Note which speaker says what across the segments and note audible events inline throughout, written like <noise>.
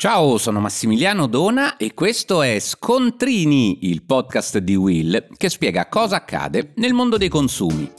Speaker 1: Ciao, sono Massimiliano Dona e questo è Scontrini, il podcast di Will che spiega cosa accade nel mondo dei consumi.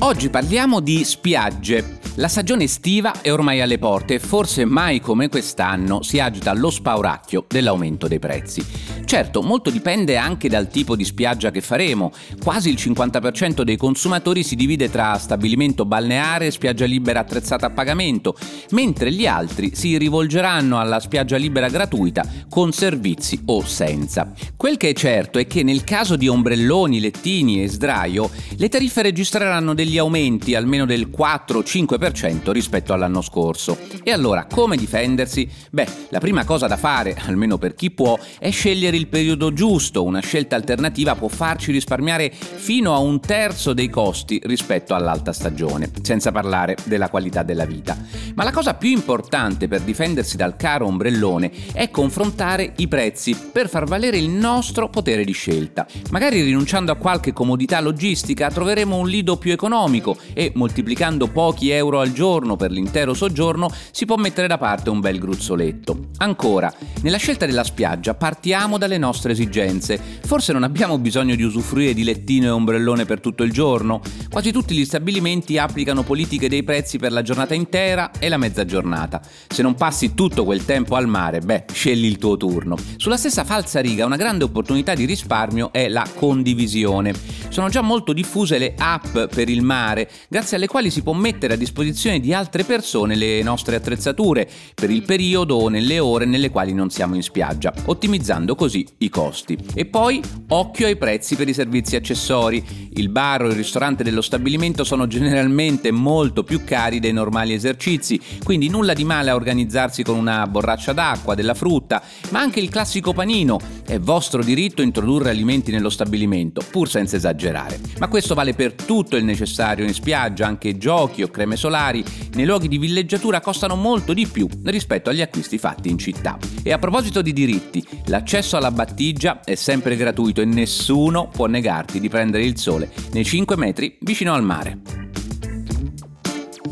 Speaker 1: Oggi parliamo di spiagge. La stagione estiva è ormai alle porte e forse mai come quest'anno si agita lo spauracchio dell'aumento dei prezzi. Certo, molto dipende anche dal tipo di spiaggia che faremo. Quasi il 50% dei consumatori si divide tra stabilimento balneare e spiaggia libera attrezzata a pagamento, mentre gli altri si rivolgeranno alla spiaggia libera gratuita con servizi o senza. Quel che è certo è che nel caso di ombrelloni, lettini e sdraio, le tariffe registreranno degli aumenti almeno del 4-5% rispetto all'anno scorso. E allora, come difendersi? Beh, la prima cosa da fare, <laughs> almeno per chi può, è scegliere il periodo giusto, una scelta alternativa può farci risparmiare fino a un terzo dei costi rispetto all'alta stagione, senza parlare della qualità della vita. Ma la cosa più importante per difendersi dal caro ombrellone è confrontare i prezzi per far valere il nostro potere di scelta. Magari rinunciando a qualche comodità logistica troveremo un lido più economico e moltiplicando pochi euro al giorno per l'intero soggiorno si può mettere da parte un bel gruzzoletto. Ancora, nella scelta della spiaggia partiamo dalle nostre esigenze. Forse non abbiamo bisogno di usufruire di lettino e ombrellone per tutto il giorno. Quasi tutti gli stabilimenti applicano politiche dei prezzi per la giornata intera e la mezza giornata. Se non passi tutto quel tempo al mare, beh, scegli il tuo turno. Sulla stessa falsa riga, una grande opportunità di risparmio è la condivisione. Sono già molto diffuse le app per il mare, grazie alle quali si può mettere a disposizione di altre persone le nostre attrezzature per il periodo o nelle ore nelle quali non siamo in spiaggia, ottimizzando così i costi. E poi occhio ai prezzi per i servizi accessori. Il bar o il ristorante dello stabilimento sono generalmente molto più cari dei normali esercizi, quindi nulla di male a organizzarsi con una borraccia d'acqua, della frutta, ma anche il classico panino. È vostro diritto introdurre alimenti nello stabilimento, pur senza esagerare. Ma questo vale per tutto il necessario in spiaggia, anche giochi o creme solari nei luoghi di villeggiatura costano molto di più rispetto agli acquisti fatti in città. E a proposito di diritti, l'accesso alla battigia è sempre gratuito e nessuno può negarti di prendere il sole nei 5 metri vicino al mare.